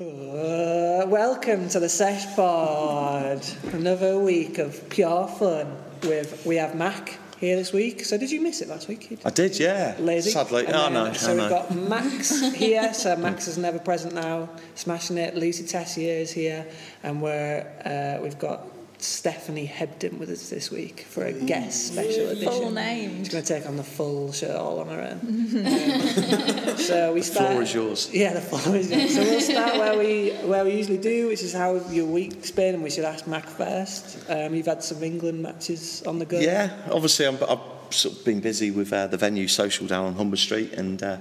Uh, welcome to the Sesh Pod. Another week of pure fun. With we have Mac here this week. So did you miss it last week? I did, yeah. Lazy. Sadly, And oh then- no, So oh, we've no. got Max here. So Max is never present now, smashing it. Lucy Tessier is here, and we're uh, we've got Stephanie Hebdon with us this week for a guest special edition. Full name. She's going to take on the full shirt all on her own. Um, so we The start. floor is yours. Yeah, the floor is yours. So we'll start where we where we usually do, which is how your week's been, and we should ask Mac first. Um, you've had some England matches on the go. Yeah, obviously I'm, I've sort of been busy with uh, the venue social down on Humber Street, and uh,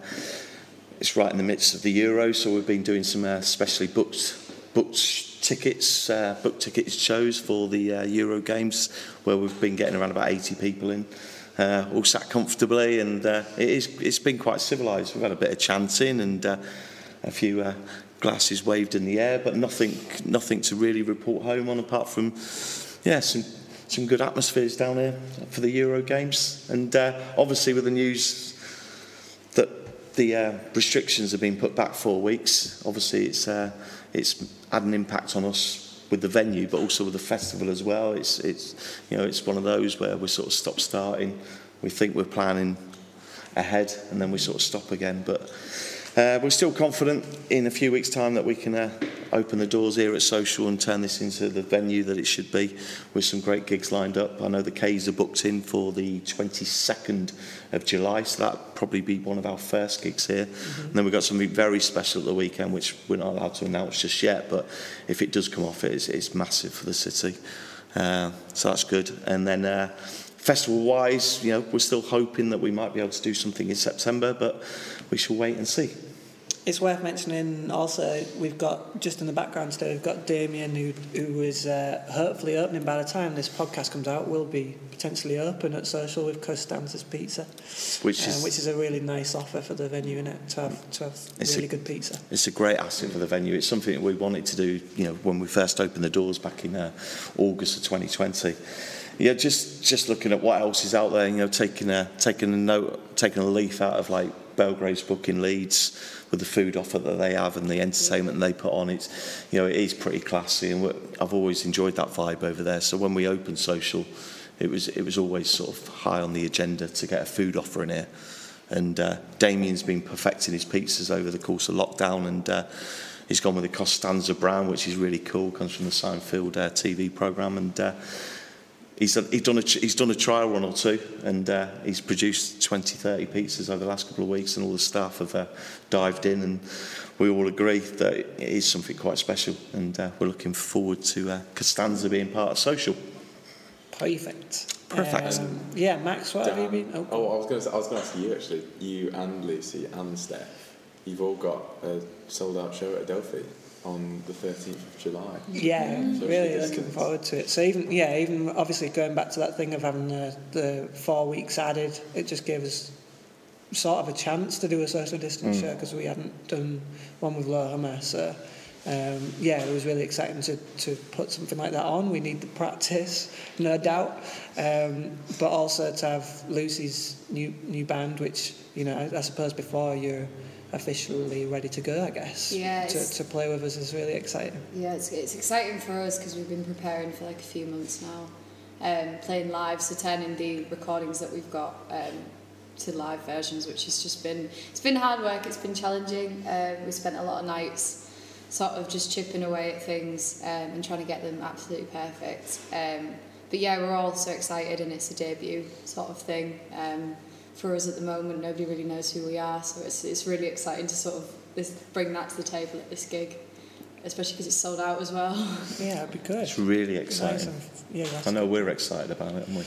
it's right in the midst of the Euro, so we've been doing some uh, specially booked booked tickets, uh, tickets shows for the uh, Euro games, where we've been getting around about 80 people in. Uh, all sat comfortably, and uh, it is, it's been quite civilised. We've had a bit of chanting and uh, a few uh, glasses waved in the air, but nothing, nothing to really report home on apart from, yeah, some some good atmospheres down here for the Euro games, and uh, obviously with the news that the uh, restrictions have been put back four weeks. Obviously, it's uh, it's had an impact on us with the venue, but also with the festival as well. It's it's you know it's one of those where we sort of stop starting. We think we're planning ahead, and then we sort of stop again. But uh, we're still confident in a few weeks' time that we can uh, open the doors here at Social and turn this into the venue that it should be, with some great gigs lined up. I know the K's are booked in for the 22nd of July, so that'll probably be one of our first gigs here. And then we've got something very special at the weekend, which we're not allowed to announce just yet, but if it does come off, it's, it's massive for the city. Uh, so that's good. And then uh, festival wise, you know, we're still hoping that we might be able to do something in September, but we shall wait and see. It's worth mentioning also we've got just in the background still we've got Damien who who is uh, hopefully opening by the time this podcast comes out will be potentially open at Social with Costanza's Pizza, Which uh, is which is a really nice offer for the venue in it to have to have It's a- really good pizza. It's a great asset for the venue. It's something that we wanted to do, you know, when we first opened the doors back in uh, August of 2020. Yeah, just just looking at what else is out there, you know, taking a taking a note, taking a leaf out of like Belgrave's book in Leeds with the food offer that they have and the entertainment they put on. It's, you know, it is pretty classy, and I've always enjoyed that vibe over there. So when we opened social, it was it was always sort of high on the agenda to get a food offer in here. And uh, Damien's been perfecting his pizzas over the course of lockdown, and uh, he's gone with the Costanza Brown, which is really cool. Comes from the Seinfeld uh, TV program, and uh, he's done, he's done a he's done a trial run or two, and uh, he's produced 20, 30 pizzas over the last couple of weeks, and all the staff have uh, dived in, and we all agree that it is something quite special, and uh, we're looking forward to uh, Costanza being part of social. Perfect. Perfect. Um, yeah, Max, what have you been? Oh, Oh, I was going to. I was going to ask you actually. You and Lucy and Steph, you've all got a sold-out show at Adelphi on the 13th of July. Yeah, Social really looking distance. forward to it. So even yeah, even obviously going back to that thing of having the, the four weeks added, it just gave us sort of a chance to do a social distance show because we hadn't done one with Lorima. So um, yeah, it was really exciting to, to put something like that on. We need the practice, no doubt, um, but also to have Lucy's new new band, which you know I, I suppose before you're officially ready to go, I guess. Yeah, To, to play with us is really exciting. Yeah, it's, it's exciting for us because we've been preparing for like a few months now, um, playing live, so turning the recordings that we've got um, to live versions, which has just been it's been hard work. It's been challenging. Um, we spent a lot of nights sort of just chipping away at things um, and trying to get them absolutely perfect. Um, but yeah, we're all so excited, and it's a debut sort of thing. Um, for us at the moment, nobody really knows who we are, so it's, it's really exciting to sort of this, bring that to the table at this gig, especially because it's sold out as well. Yeah, it'd be good. It's really Nice exciting. and- yeah, that's I know we're excited about it, aren't we?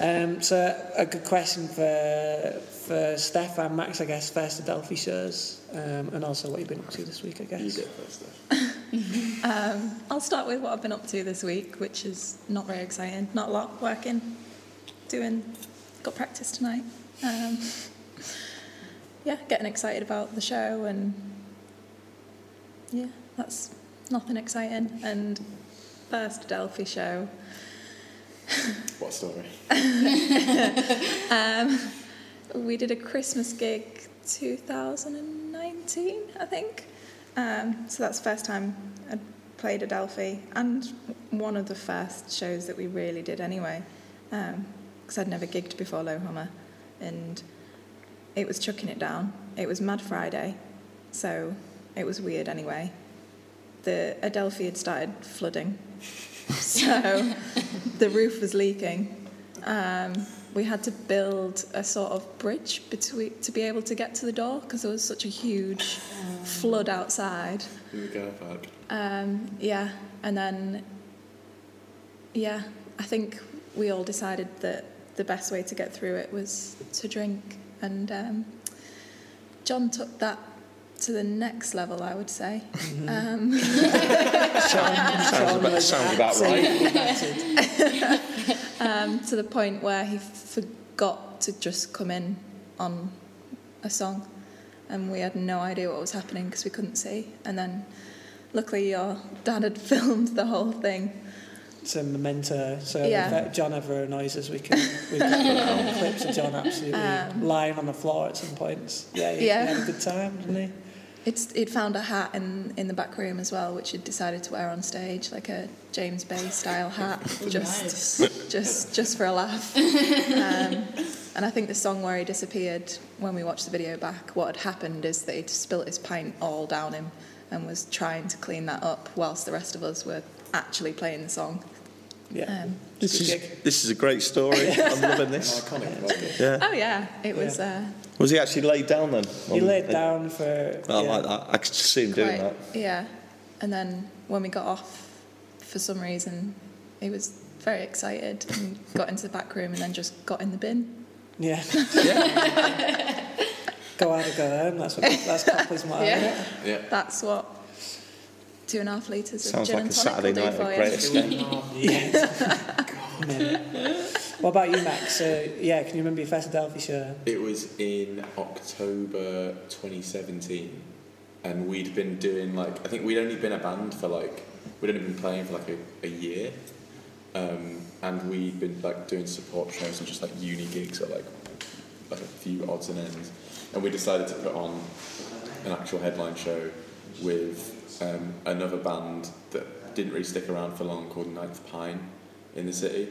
Um, so a good question for for Steph and Max, I guess. First Adelphi shows, um, and also what you've been up to this week, I guess. You guess. go first. Steph. Um, I'll start with what I've been up to this week, which is not very exciting. Not a lot. Working, doing, got practice tonight. Um, yeah, getting excited about the show, and yeah, that's nothing exciting. And first Delphi show. What story? Um, we did a Christmas gig 2019, I think. Um, so that's the first time I'd played Adelphi and one of the first shows that we really did anyway. Because I'd never gigged before Low Hummer and it was chucking it down. It was Mad Friday, so it was weird anyway. The Adelphi had started flooding, so the roof was leaking. Um, we had to build a sort of bridge between to be able to get to the door because there was such a huge flood outside. In the car park. Um, yeah, and then yeah, I think we all decided that the best way to get through it was to drink, and um, John took that to the next level, I would say. Um, Sounds about, sounds about right. um, to the point where he forgot to just come in on a song, and we had no idea what was happening because we couldn't see. And then, luckily, your dad had filmed the whole thing. It's a memento. So Yeah. if John ever annoys us, we can we've got clips of John absolutely Um, lying on the floor at some points. Yeah, he, Yeah. he had a good time, didn't he? It's it found a hat in, in the back room as well, which he'd decided to wear on stage, like a James Bay style hat, just just just for a laugh. Um, and I think the song where he disappeared, when we watched the video back, what had happened is that he'd spilt his pint all down him and was trying to clean that up whilst the rest of us were actually playing the song. Yeah. Um, This is, gig. this is a great story. I'm loving An this. iconic. Yeah. oh yeah, it was uh, Was he actually laid down then? He On- laid down for. I yeah. like that. I could see him doing that. yeah. And then when we got off, for some reason, he was very excited and got into the back room and then just got in the bin. Yeah. go out or go home. That's what that's Copley's motto. Yeah. Yeah. That's what two and a half litres of Sounds gin like and a tonic Saturday night for at you. Great Escape. What about you, Max? Uh, yeah, can you remember your first Adelphi show? It was in October 2017, and we'd been doing like I think we'd only been a band for like we'd only been playing for like a, a year, um, and we'd been like doing support shows and just like uni gigs or like like a few odds and ends, and we decided to put on an actual headline show with um, another band that didn't really stick around for long called Ninth Pine in the city,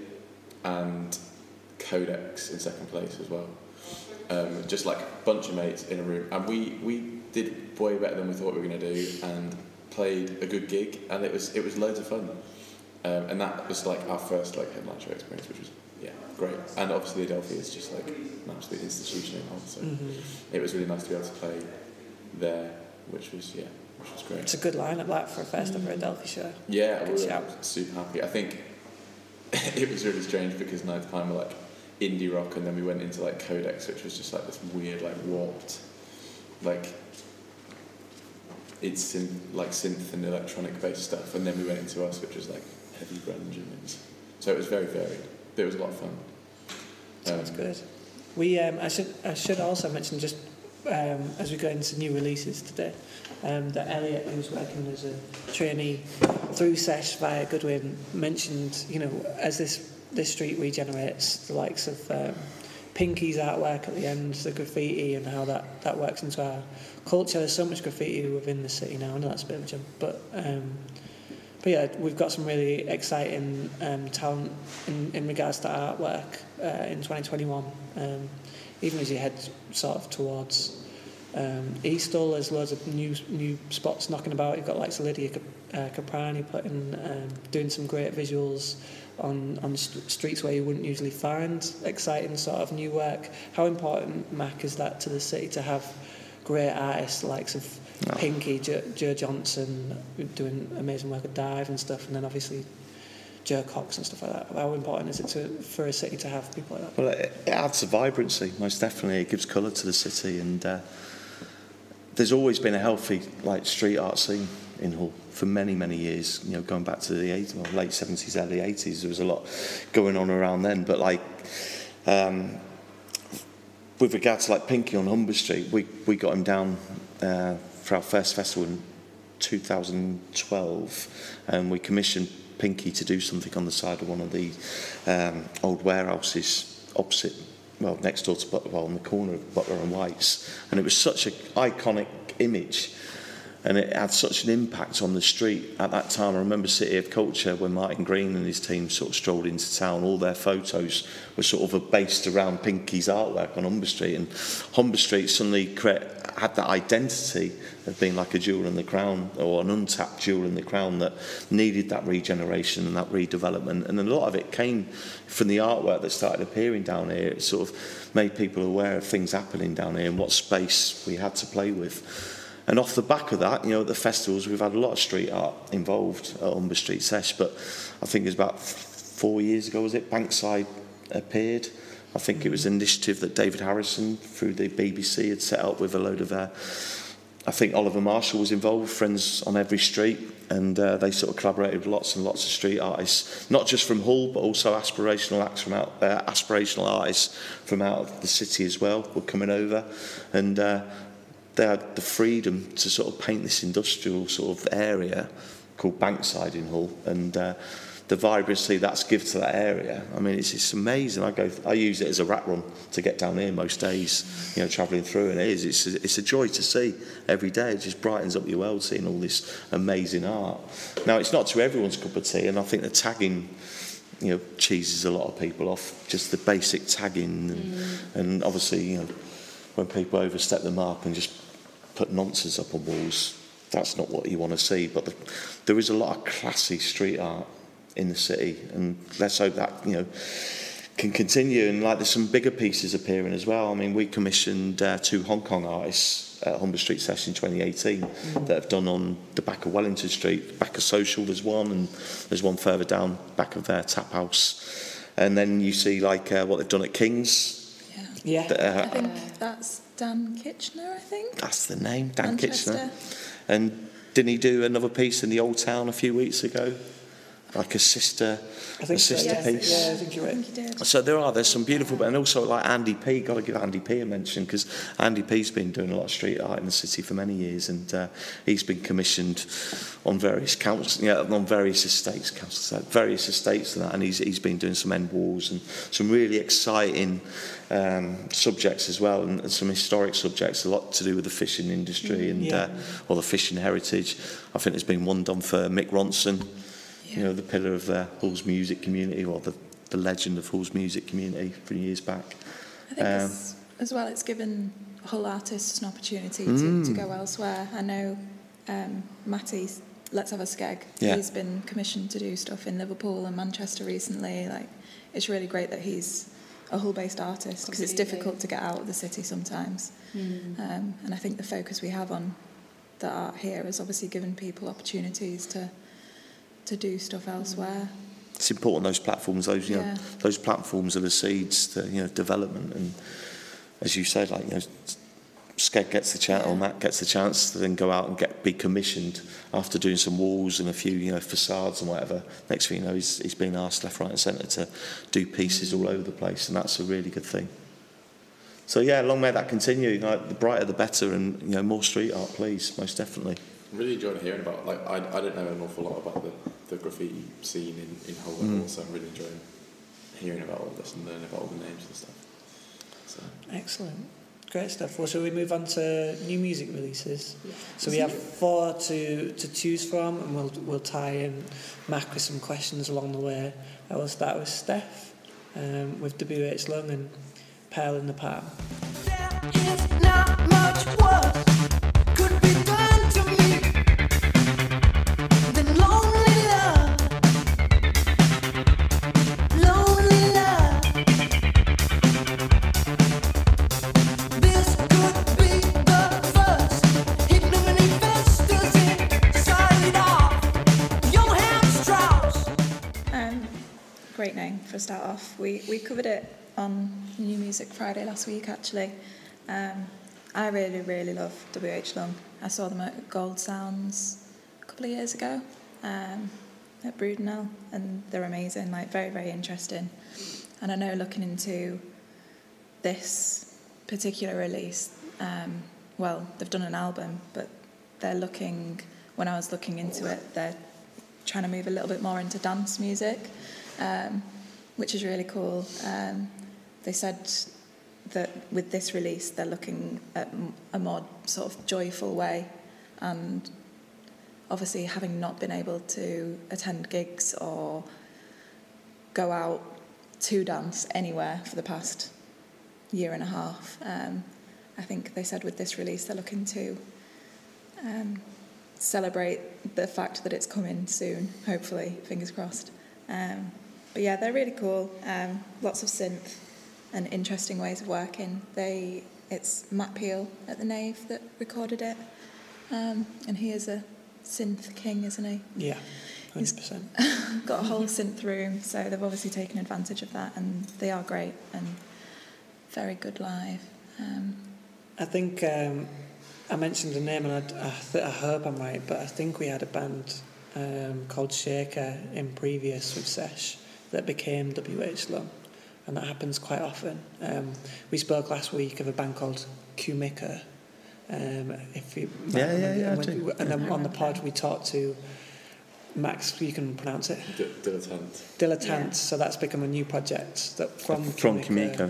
and Codex in second place as well. Um, just like a bunch of mates in a room, and we we did way better than we thought we were going to do, and played a good gig, and it was it was loads of fun, um, and that was like our first like headline show experience, which was yeah great, and obviously Adelphi is just like an absolute institution in Hull, so it was really nice to be able to play there, which was yeah, which was great. It's a good lineup, that, for a first ever Adelphi show. Yeah, Good were shout. super happy. I think it was really strange because Ninth Pine were like indie rock, and then we went into like Codex, which was just like this weird, like warped, like it's synth, like synth and electronic based stuff, and then we went into us, which was like heavy grunge, and it was, so it was very varied. But it was a lot of fun. Sounds Um, good. We, um, I should, I should also mention just um, as we go into new releases today, um, that Elliot, who's working as a trainee through Sesh via Goodwin, mentioned, you know, as this this street regenerates, the likes of um, Pinky's artwork at the end, the graffiti, and how that, that works into our culture. There's so much graffiti within the city now. I know that's a bit of a jump, but um, but yeah, we've got some really exciting um, talent in, in regards to artwork uh, in 2021. Um, even as you head sort of towards um, Eastall, there's loads of new new spots knocking about. You've got like Lydia uh, Caprani putting um, doing some great visuals on on st- streets where you wouldn't usually find exciting sort of new work. How important, Mac, is that to the city to have great artists likes of No. Pinky, Joe, Joe Johnson doing amazing work at Dive and stuff, and then obviously Joe Cox and stuff like that. How important is it to, for a city to have people like that? Well, it, it adds a vibrancy, most definitely. It gives colour to the city, and uh, there's always been a healthy like street art scene in Hull for many, many years. You know, going back to the 80s, well, late 70s, early 80s, there was a lot going on around then. But like, um, with regard to like Pinky on Humber Street, we we got him down uh, for our first festival in 2012, and we commissioned Pinky to do something on the side of one of the um, old warehouses opposite, well, next door to Butler, on the corner of Butler and White's, and it was such an iconic image and it had such an impact on the street at that time. I remember City of Culture when Martin Green and his team sort of strolled into town. All their photos were sort of based around Pinky's artwork on Humber Street, and Humber Street suddenly cre- had that identity of being like a jewel in the crown or an untapped jewel in the crown that needed that regeneration and that redevelopment. And a lot of it came from the artwork that started appearing down here. It sort of made people aware of things happening down here and what space we had to play with. And off the back of that, you know, at the festivals, we've had a lot of street art involved at Humber Street Sesh, but I think it was about four years ago, was it? Bankside appeared. I think it was an initiative that David Harrison, through the BBC, had set up with a load of uh, I think Oliver Marshall was involved, Friends on Every Street, and uh, they sort of collaborated with lots and lots of street artists, not just from Hull, but also aspirational acts from out, uh, aspirational artists from out of the city as well were coming over, and uh, they had the freedom to sort of paint this industrial sort of area called Bankside in Hull, and uh, the vibrancy that's given to that area. I mean, it's, it's amazing. I go, I use it as a rat run to get down here most days, you know, travelling through, and it is. It's a, it's a joy to see every day. It just brightens up your world seeing all this amazing art. Now, it's not to everyone's cup of tea, and I think the tagging you know, cheeses a lot of people off. Just the basic tagging, and, mm. and obviously, you know, when people overstep the mark and just put nonsense up on walls, that's not what you want to see. But the, there is a lot of classy street art in the city, and let's hope that you know can continue. And like there's some bigger pieces appearing as well. I mean, we commissioned uh, two Hong Kong artists at Humber Street Session 2018 mm. that have done on the back of Wellington Street, back of Social. There's one, and there's one further down back of their uh, Tap House. And then you see like uh, what they've done at Kings. Yeah. yeah. uh, I think that's Dan Kitchener. I think that's the name, Dan Manchester. Kitchener. And didn't he do another piece in the Old Town a few weeks ago? Like a sister, a sister so, piece. Yeah, I think you're right. So there are there's some beautiful, and also like Andy P. Got to give Andy P. a mention because Andy P.'s been doing a lot of street art in the city for many years, and uh, he's been commissioned on various councils, yeah, on various estates, councils, various estates and that, and he's he's been doing some end walls and some really exciting um, subjects as well, and, and some historic subjects, a lot to do with the fishing industry mm, and yeah. uh, or the fishing heritage. I think there's been one done for Mick Ronson yeah. You know, the pillar of uh, Hull's music community or the, the legend of Hull's music community from years back. I think um, as well, it's given Hull artists an opportunity mm. to, to mm. go elsewhere. I know um, Matty, Let's Have a Skeg, yeah. he's been commissioned to do stuff in Liverpool and Manchester recently. Like, it's really great that he's a Hull-based artist because it's difficult to get out of the city sometimes. Mm. Um, and I think the focus we have on the art here has obviously given people opportunities to to do stuff elsewhere. It's important those platforms. Those you yeah. know, those platforms are the seeds to you know development. And as you said, like you know, Skeg gets the chance, or Matt gets the chance to then go out and get be commissioned after doing some walls and a few you know facades and whatever. Next thing you know, he's he's been asked left, right, and centre to do pieces all over the place, and that's a really good thing. So yeah, long may that continue. Like, the brighter the better, and you know more street art, please, most definitely. I'm really enjoying hearing about. Like I, I don't know an awful lot about the, the graffiti scene in in Hull mm. so I'm really enjoying hearing about all this and learning about all the names and stuff. So. Excellent. Great stuff. Well, shall we move on to new music releases? Yeah. So we have four to, to choose from, and we'll we'll tie in Mac with some questions along the way. I will start with Steph, um, with WH Lung and Pearl in the Palm. For a start off. We, we covered it on New Music Friday last week, actually. Um, I really, really love WH Lung. I saw them at Gold Sounds a couple of years ago um, at Brudenell, and they're amazing, like very, very interesting. And I know looking into this particular release, um, well, they've done an album, but they're looking, when I was looking into it, they're trying to move a little bit more into dance music. Um, which is really cool. Um, they said that with this release, they're looking at a more sort of joyful way and obviously having not been able to attend gigs or go out to dance anywhere for the past year and a half. Um, I think they said with this release they're looking to um, celebrate the fact that it's coming soon, hopefully, fingers crossed. Um, but yeah, they're really cool. Um, lots of synth and interesting ways of working. They, it's Matt Peel at the Nave that recorded it, um, and he is a synth king, isn't he? Yeah, 100%. got a whole synth room, so they've obviously taken advantage of that, and they are great and very good live. Um, I think um, I mentioned the name, and I, I, th- I hope I'm right, but I think we had a band um, called Shaker in previous with Sesh that became WH Lung, and that happens quite often. Um, we spoke last week of a band called Kumika. Um, if you might Yeah, yeah, remember, yeah, I and, when- and then on the pod we talked to Max. You can pronounce it. D- dilettante. Dilettante. Yeah. So that's become a new project that from From Kumiko. Kimiko.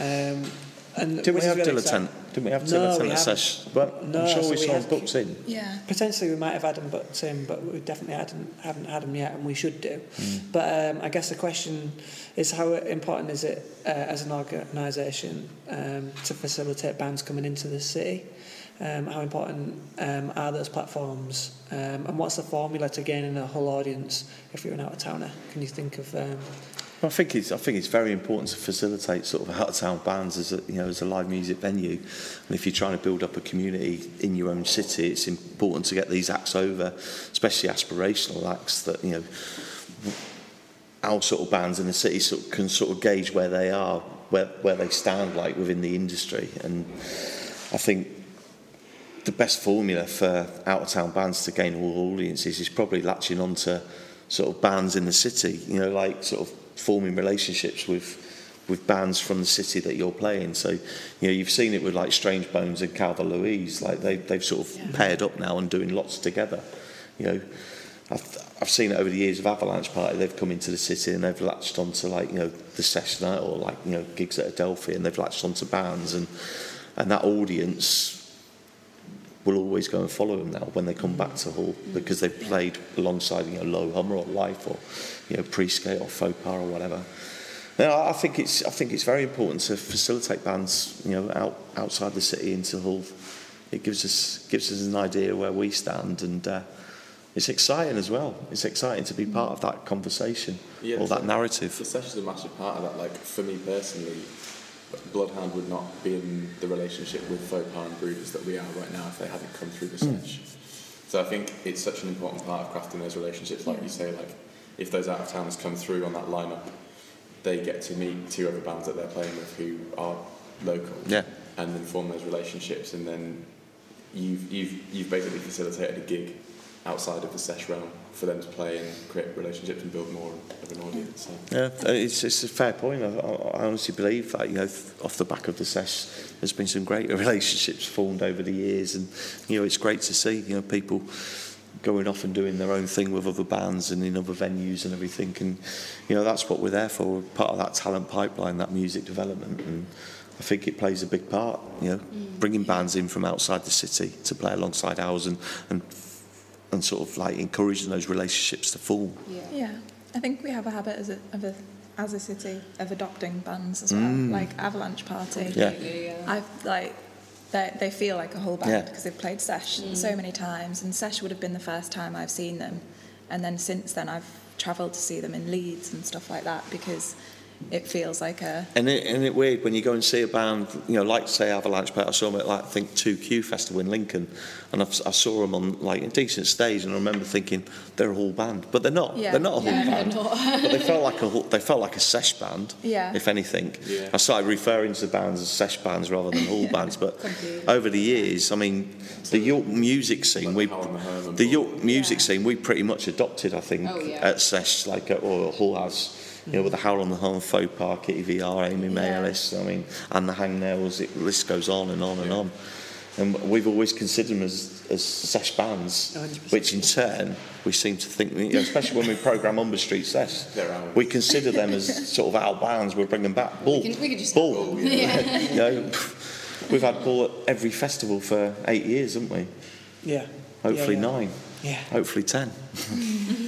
Um, and Didn't we have really Dilettant? exciting. Didn't we have No, Dilettant we at haven't. Sesh? Well, No, I'm sure so we we saw had- books in. yeah. Potentially, we might have had them booked in, but we definitely hadn't, haven't had them yet, and we should do. Mm. But um, I guess the question is how important is it uh, as an organisation um, to facilitate bands coming into the city? Um, how important um, are those platforms? Um, and what's the formula to gaining a Hull audience if you're an out of towner? Can you think of? Um, I think it's I think it's very important to facilitate sort of out of town bands as a you know as a live music venue. And if you're trying to build up a community in your own city, it's important to get these acts over, especially aspirational acts that you know our sort of bands in the city sort of can sort of gauge where they are, where where they stand like within the industry. And I think the best formula for out of town bands to gain all audiences is probably latching onto sort of bands in the city, you know, like sort of forming relationships with with bands from the city that you're playing. So, you know, you've seen it with like Strange Bones and Calva Louise, like they they've sort of paired up now and doing lots together. You know, I've I've seen it over the years of Avalanche Party. They've come into the city and they've latched onto like you know the session night or like you know gigs at Adelphi, and they've latched onto bands and and that audience will always go and follow them now when they come back to Hull mm. because they've played alongside you know Low Hummer or Life or you know Pre-Skate or Faux Pas or whatever. No, I think it's I think it's very important to facilitate bands you know out outside the city into Hull. It gives us gives us an idea where we stand and. Uh, it's exciting as well. It's exciting to be part of that conversation Yeah, or that narrative. The sesh is a massive part of that. Like for me personally, Bloodhound would not be in the relationship with Faux Pas and Breeders that we are right now if they hadn't come through the sesh. So I think it's such an important part of crafting those relationships. Like you say, like if those out of towners come through on that lineup, they get to meet two other bands that they're playing with who are local. Yeah. And then form those relationships, and then you've you've you've basically facilitated a gig outside of the sesh realm for them to play and create relationships and build more of an audience. So. Yeah, uh, it's, it's a fair point. I, I honestly believe that, you know, off the back of the sesh, there's been some great relationships formed over the years, and you know, it's great to see, you know, people going off and doing their own thing with other bands and in other venues and everything, and you know, that's what we're there for. We're part of that talent pipeline, that music development, and I think it plays a big part. You know, bringing bands in from outside the city to play alongside ours and and and sort of like encouraging those relationships to form. Yeah. Yeah, I think we have a habit as a, of a as a city of adopting bands as well, Mm. like Avalanche Party. Yeah. Completely, yeah. I've like they they feel like a Hull band Yeah. because they've played Sesh so mm. many times, and Sesh would have been the first time I've seen them, and then since then I've travelled to see them in Leeds and stuff like that because it feels like a And it, and it weird when you go and see a band, you know, like say Avalanche, but I saw them at like I think 2Q Festival in Lincoln, and I've, I saw them on like a decent stage, and I remember thinking they're a Hull band, but they're not. Yeah. They're not a Hull Yeah, band. not. but they felt like a Hull- they felt like a sesh band. Yeah. If anything, Yeah. I started referring to the bands as sesh bands rather than Hull bands. But Completely. over the years, I mean, the York music scene, we Like Howlin' the Herman the Bull. York music Yeah. scene, we pretty much adopted, I think, Oh, yeah. at sesh like or Hull has. You know, with the Howl on the Horn, Faux Park, Kitty VR, Amy May Yeah. Ellis, I mean, and the Hangnails, it, the list goes on and on and on. And we've always considered them as, as sesh bands, 100%. which in turn we seem to think, you know, especially when we program Umber Street Sesh, They're we consider them as sort of our bands, we're bringing back Bull. We can, we can just Bull. yeah. you know, we've had Bull at every festival for eight years, haven't we? Yeah. hopefully yeah. nine, Yeah. hopefully ten.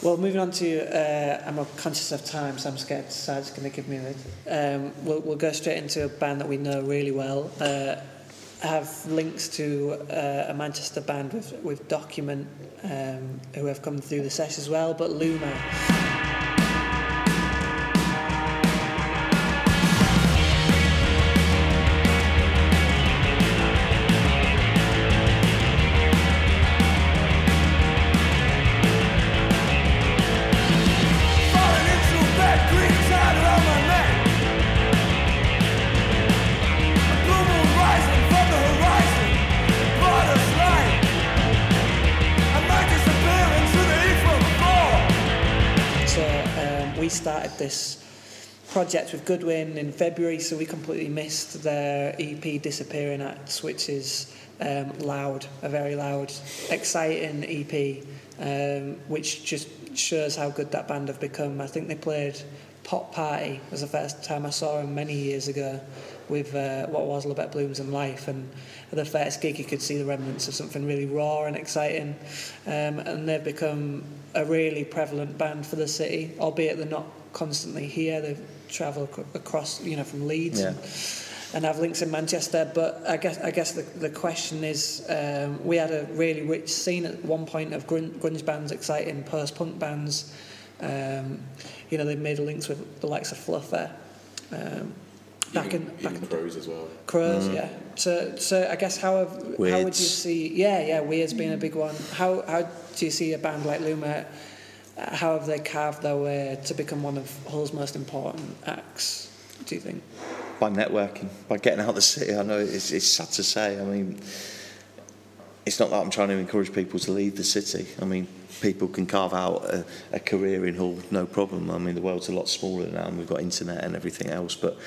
Well, moving on to, uh, I'm conscious of time, so I'm scared Sarge's going to give me the. Um, we'll, we'll go straight into a band that we know really well. Uh, have links to uh, a Manchester band with, with Document, um, who have come through the sesh as well, but LUMER. We started this project with Goodwin in February, so we completely missed their EP Disappearing Acts, which is um, loud, a very loud, exciting EP, um, which just shows how good that band have become. I think they played Pop Party was the first time I saw them many years ago with uh, what was La Bête Blooms and Life and the first gig you could see the remnants of something really raw and exciting um, and they've become a really prevalent band for the city albeit they're not constantly here. They travel across you know from Leeds Yeah. and, and have links in Manchester. But I guess I guess the, the question is um, we had a really rich scene at one point of grunge, grunge bands exciting post-punk bands. Um, you know they've made links with the likes of Fluffer um, back even, in back even in the crows as well. Crows, yeah. So, so I guess how have, how would you see? Yeah, yeah. Weird's a big one. How how do you see a band like LUMER? uh, How have they carved their way to become one of Hull's most important acts? Do you think? by networking, by getting out of the city. I know it's, it's sad to say. I mean, it's not that I'm trying to encourage people to leave the city. I mean, people can carve out a, a career in Hull, no problem. I mean, the world's a lot smaller now, and we've got internet and everything else. But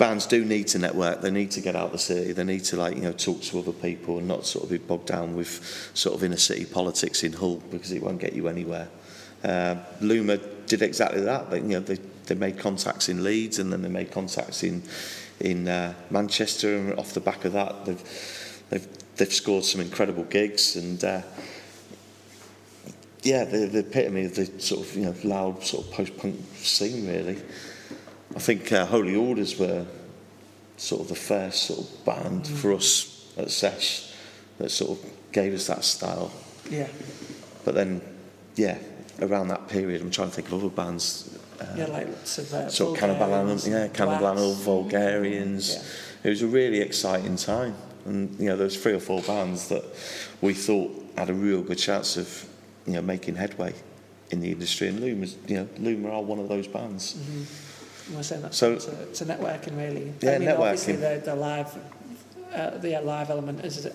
bands do need to network. They need to get out the city. They need to like you know talk to other people and not sort of be bogged down with sort of inner city politics in Hull because it won't get you anywhere. Uh, LUMER did exactly that. They, you know, they, they made contacts in Leeds and then they made contacts in in uh, Manchester, and off the back of that, they've they've they've scored some incredible gigs and. Uh, yeah, the, the epitome of the sort of you know loud sort of post-punk scene, really. I think uh, Holy Orders were sort of the first sort of band for us at Sesh that sort of gave us that style. Yeah, But then, yeah, around that period, I'm trying to think of other bands. Uh, yeah, like Subvert, sort of Cannibal yeah, Cannibal Animal, Vulgarians. Yeah. It was a really exciting time, and you know, there was three or four bands that we thought had a real good chance of, you know, making headway in the industry. And LUMER's, you know, LUMER are one of those bands. I was saying that. So- it's a, networking really. Yeah, I mean, obviously the, the live, uh, the uh, live element is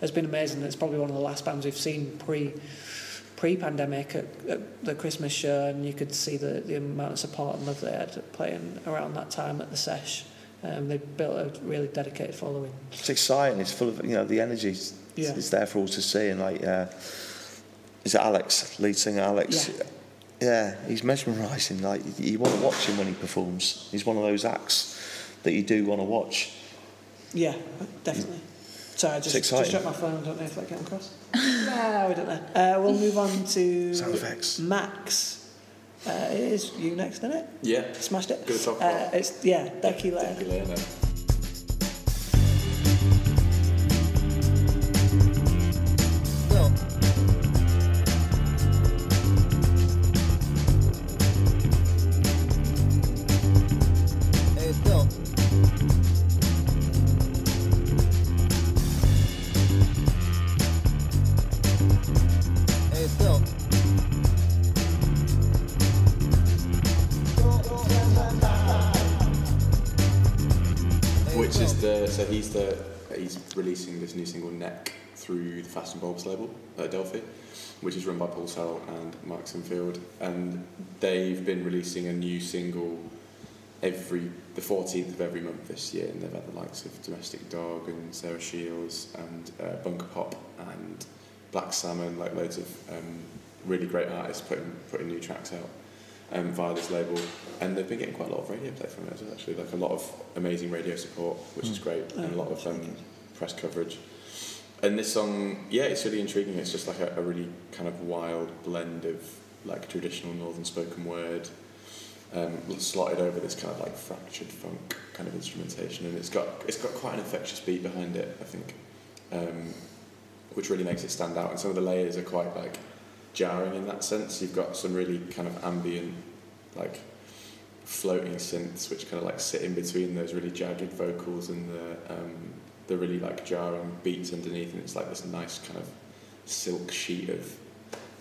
has been amazing. It's probably one of the last bands we've seen pre pre-pandemic at, at the Christmas show, and you could see the, the amount of support and love they had playing around that time at the sesh. Um, they built a really dedicated following. It's exciting. It's full of you know the energy. Yeah. is there for all to see. And like, uh, is it Alex, lead singer Alex? Yeah. Yeah, he's mesmerising. Like you, you want to watch him when he performs. He's one of those acts that you do want to watch. Yeah, definitely. Sorry, I just, It's just exciting. dropped my phone. I don't know if that came across. no, we don't know. Uh, we'll move on to Sound effects. Max. Uh, it is you next, isn't it? Yeah. Smashed it. Good to talk Uh, about. it's yeah, Deckie Learner. Thank you, through the Fast and Bulbs label at Delphi, which is run by Paul Sell and Mike Sinfield, and they've been releasing a new single every the 14th of every month this year, and they've had the likes of Domestic Dog and Sarah Shields and uh, Bunker Pop and Black Salmon, like loads of um, really great artists putting putting new tracks out um, via this label, and they've been getting quite a lot of radio play from it as well. Actually, like a lot of amazing radio support, which is great, and a lot of um, press coverage. And this song, yeah, it's really intriguing. It's just like a, a really kind of wild blend of like traditional northern spoken word, um, slotted over this kind of like fractured funk kind of instrumentation, and it's got it's got quite an infectious beat behind it, I think, um, which really makes it stand out. And some of the layers are quite like jarring in that sense. You've got some really kind of ambient, like floating synths, which kind of like sit in between those really jagged vocals and the um, the really like jarring beats underneath, and it's like this nice kind of silk sheet of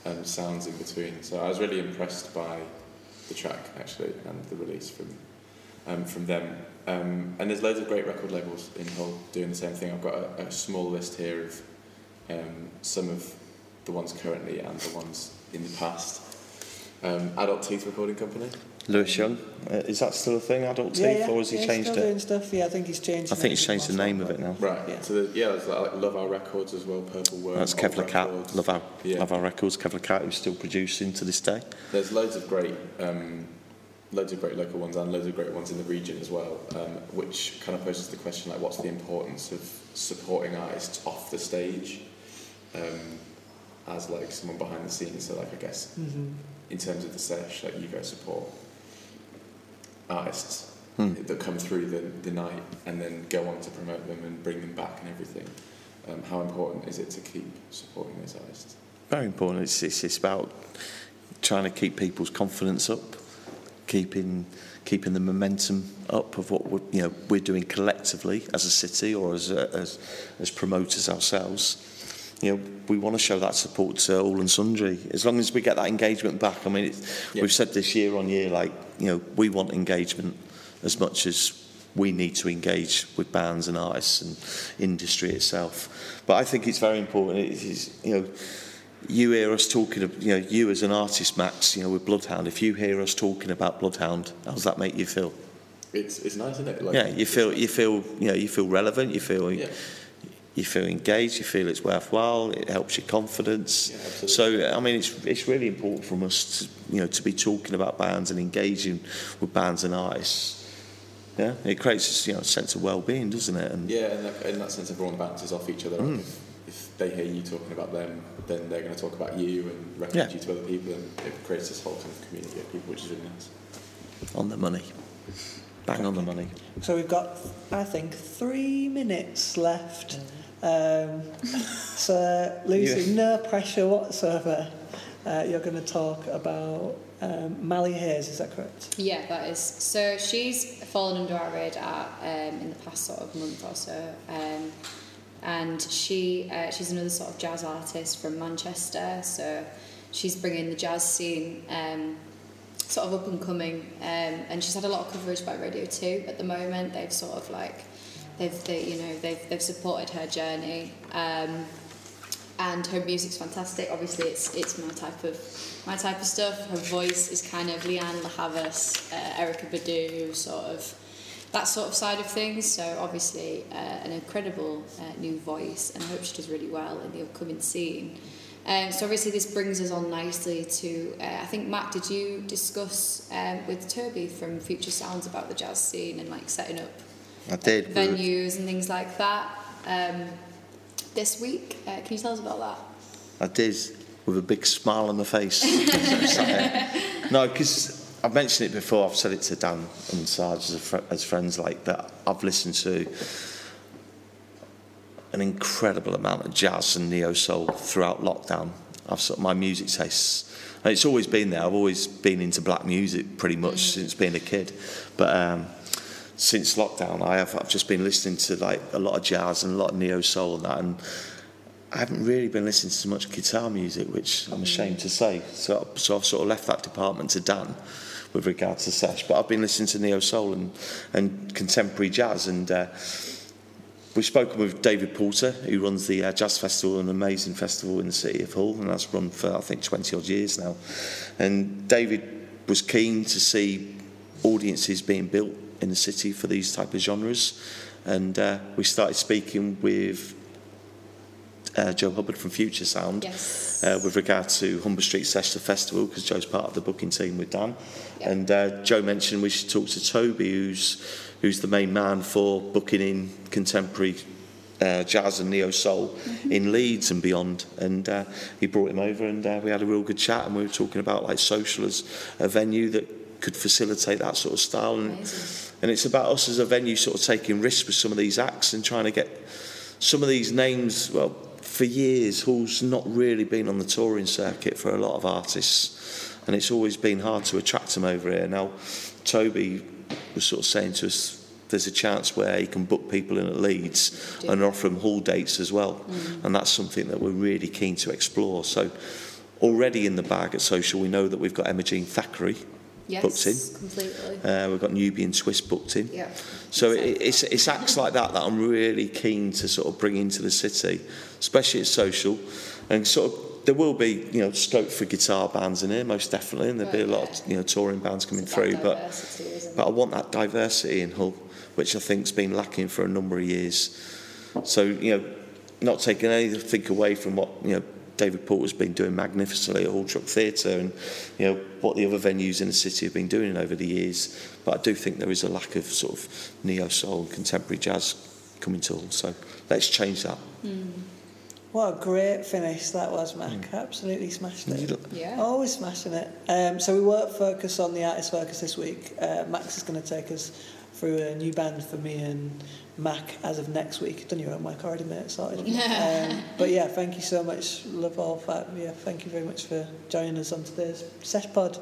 um, sounds in between. So I was really impressed by the track actually and the release from um, from them. Um, and there's loads of great record labels in Hull doing the same thing. I've got a, a small list here of um, some of the ones currently and the ones in the past. Um, Adult Teeth Recording Company. Lewis Young, uh, is that still a thing, Adult Teeth, yeah, yeah, or has he yeah, changed still it? doing stuff. Yeah, I think he's changed. I think he's changed the name of it now. Right. Yeah. So the, yeah, there's like Love Our Records as well, Purple Worm. That's Old Kevlar Cat, love our, Yeah. love our records. Kevlar Cat, who's still producing to this day. There's loads of great, um, loads of great local ones and loads of great ones in the region as well, um, which kind of poses the question like, what's the importance of supporting artists off the stage, um, as like someone behind the scenes? So like, I guess hmm in terms of the sesh, like you guys support artists Hmm. that come through the, the night and then go on to promote them and bring them back and everything. Um, how important is it to keep supporting those artists? Very important. It's, it's, it's about trying to keep people's confidence up, keeping keeping the momentum up of what we're, you know we're doing collectively as a city or as a, as as promoters ourselves. You know, we want to show that support to all and sundry. As long as we get that engagement back. I mean, Yeah. we've said this year on year, like you know, we want engagement as much as we need to engage with bands and artists and industry itself. But I think it's very important. It is, you know, you hear us talking, of, you know, you as an artist, Max, you know, with Bloodhound. If you hear us talking about Bloodhound, how does that make you feel? It's, it's nice, isn't it? Like, yeah, you feel, you feel, you know, you feel relevant. You feel, Yeah. You feel engaged. You feel it's worthwhile. It helps your confidence. Yeah, so, I mean, it's it's really important from us, to, you know, to be talking about bands and engaging with bands and artists. Yeah, it creates you know a sense of well-being, doesn't it? And Yeah, and that, in that sense, everyone bounces off each other. Mm. If, if they hear you talking about them, then they're going to talk about you and recommend Yeah. you to other people, and it creates this whole kind of community of people, which is really nice. on the money, bang on the money. So we've got, I think, three minutes left. Um, so, Lucy, no pressure whatsoever. Uh, you're going to talk about um, Mali Hayes, is that correct? Yeah, that is. So she's fallen under our radar um, in the past sort of month or so. Um, and she uh, she's another sort of jazz artist from Manchester. So she's bringing the jazz scene um, sort of up and coming. Um, and she's had a lot of coverage by Radio 2 at the moment. They've sort of like, they've, they, you know, they've, they've supported her journey. Um, and her music's fantastic. Obviously, it's it's my type of my type of stuff. Her voice is kind of Lianne La Havas, uh, Erykah Badu, sort of that sort of side of things. So obviously, uh, an incredible uh, new voice, and I hope she does really well in the upcoming scene. Um, so obviously, this brings us on nicely to uh, I think Matt. Did you discuss um, with Toby from Future Sounds about the jazz scene and like setting up I did. venues and things like that? Um, this week, uh, can you tell us about that? I did with a big smile on my face. no, because I've mentioned it before. I've said it to Dan and Sarge as, a fr- as friends like that. I've listened to an incredible amount of jazz and neo soul throughout lockdown. I've sort of, my music tastes. And it's always been there. I've always been into black music pretty much since being a kid, but. Um, since lockdown, I have I've just been listening to like a lot of jazz and a lot of neo soul and that, and I haven't really been listening to much guitar music, which I'm ashamed to say. So, so I've sort of left that department to Dan with regards to sesh. But I've been listening to neo soul and, and contemporary jazz, and uh, we've spoken with David Porter, who runs the uh, Jazz Festival, an amazing festival in the city of Hull, and that's run for I think 20 odd years now. And David was keen to see audiences being built in the city for these type of genres, and uh, we started speaking with uh, Joe Hubbard from Future Sound Yes. uh, with regard to Humber Street Session Festival because Joe's part of the booking team with Dan. Yeah. And uh, Joe mentioned we should talk to Toby, who's who's the main man for booking in contemporary uh, jazz and neo soul in Leeds and beyond. And uh, he brought him over, and uh, we had a real good chat. And we were talking about like social as a venue that could facilitate that sort of style. And, Amazing. and it's about us as a venue sort of taking risks with some of these acts and trying to get some of these names. Well, for years, Hull's not really been on the touring circuit for a lot of artists, and it's always been hard to attract them over here. Now, Toby was sort of saying to us. There's a chance where you can book people in at Leeds and offer them Hull dates as well, mm. and that's something that we're really keen to explore. So, already in the bag at Social, we know that we've got Emma Jean Thackray Yes, booked in. completely. Uh, we've got Nubiyan Twist booked in. Yeah. So it, it's, it's acts like that that I'm really keen to sort of bring into the city, especially at social, and sort of there will be you know scope for guitar bands in here most definitely, and there'll be a lot of you know touring bands coming It's through. But but I want that diversity in Hull, which I think's been lacking for a number of years. So you know, not taking anything away from what you know David Porter's been doing magnificently at Hull Truck Theatre and you know what the other venues in the city have been doing over the years. But I do think there is a lack of sort of neo soul and contemporary jazz coming to Hull. So let's change that. What a great finish that was, Mac. Absolutely smashed it. Yeah. Always smashing it. Um, so we won't focus on the artist focus this week. Uh, Max is going to take us through a new band for me and Mac as of next week. Done your own work already, mate. Sorted. um, but yeah, thank you so much. Love all that. Yeah, thank you very much for joining us on today's Sesh Pod.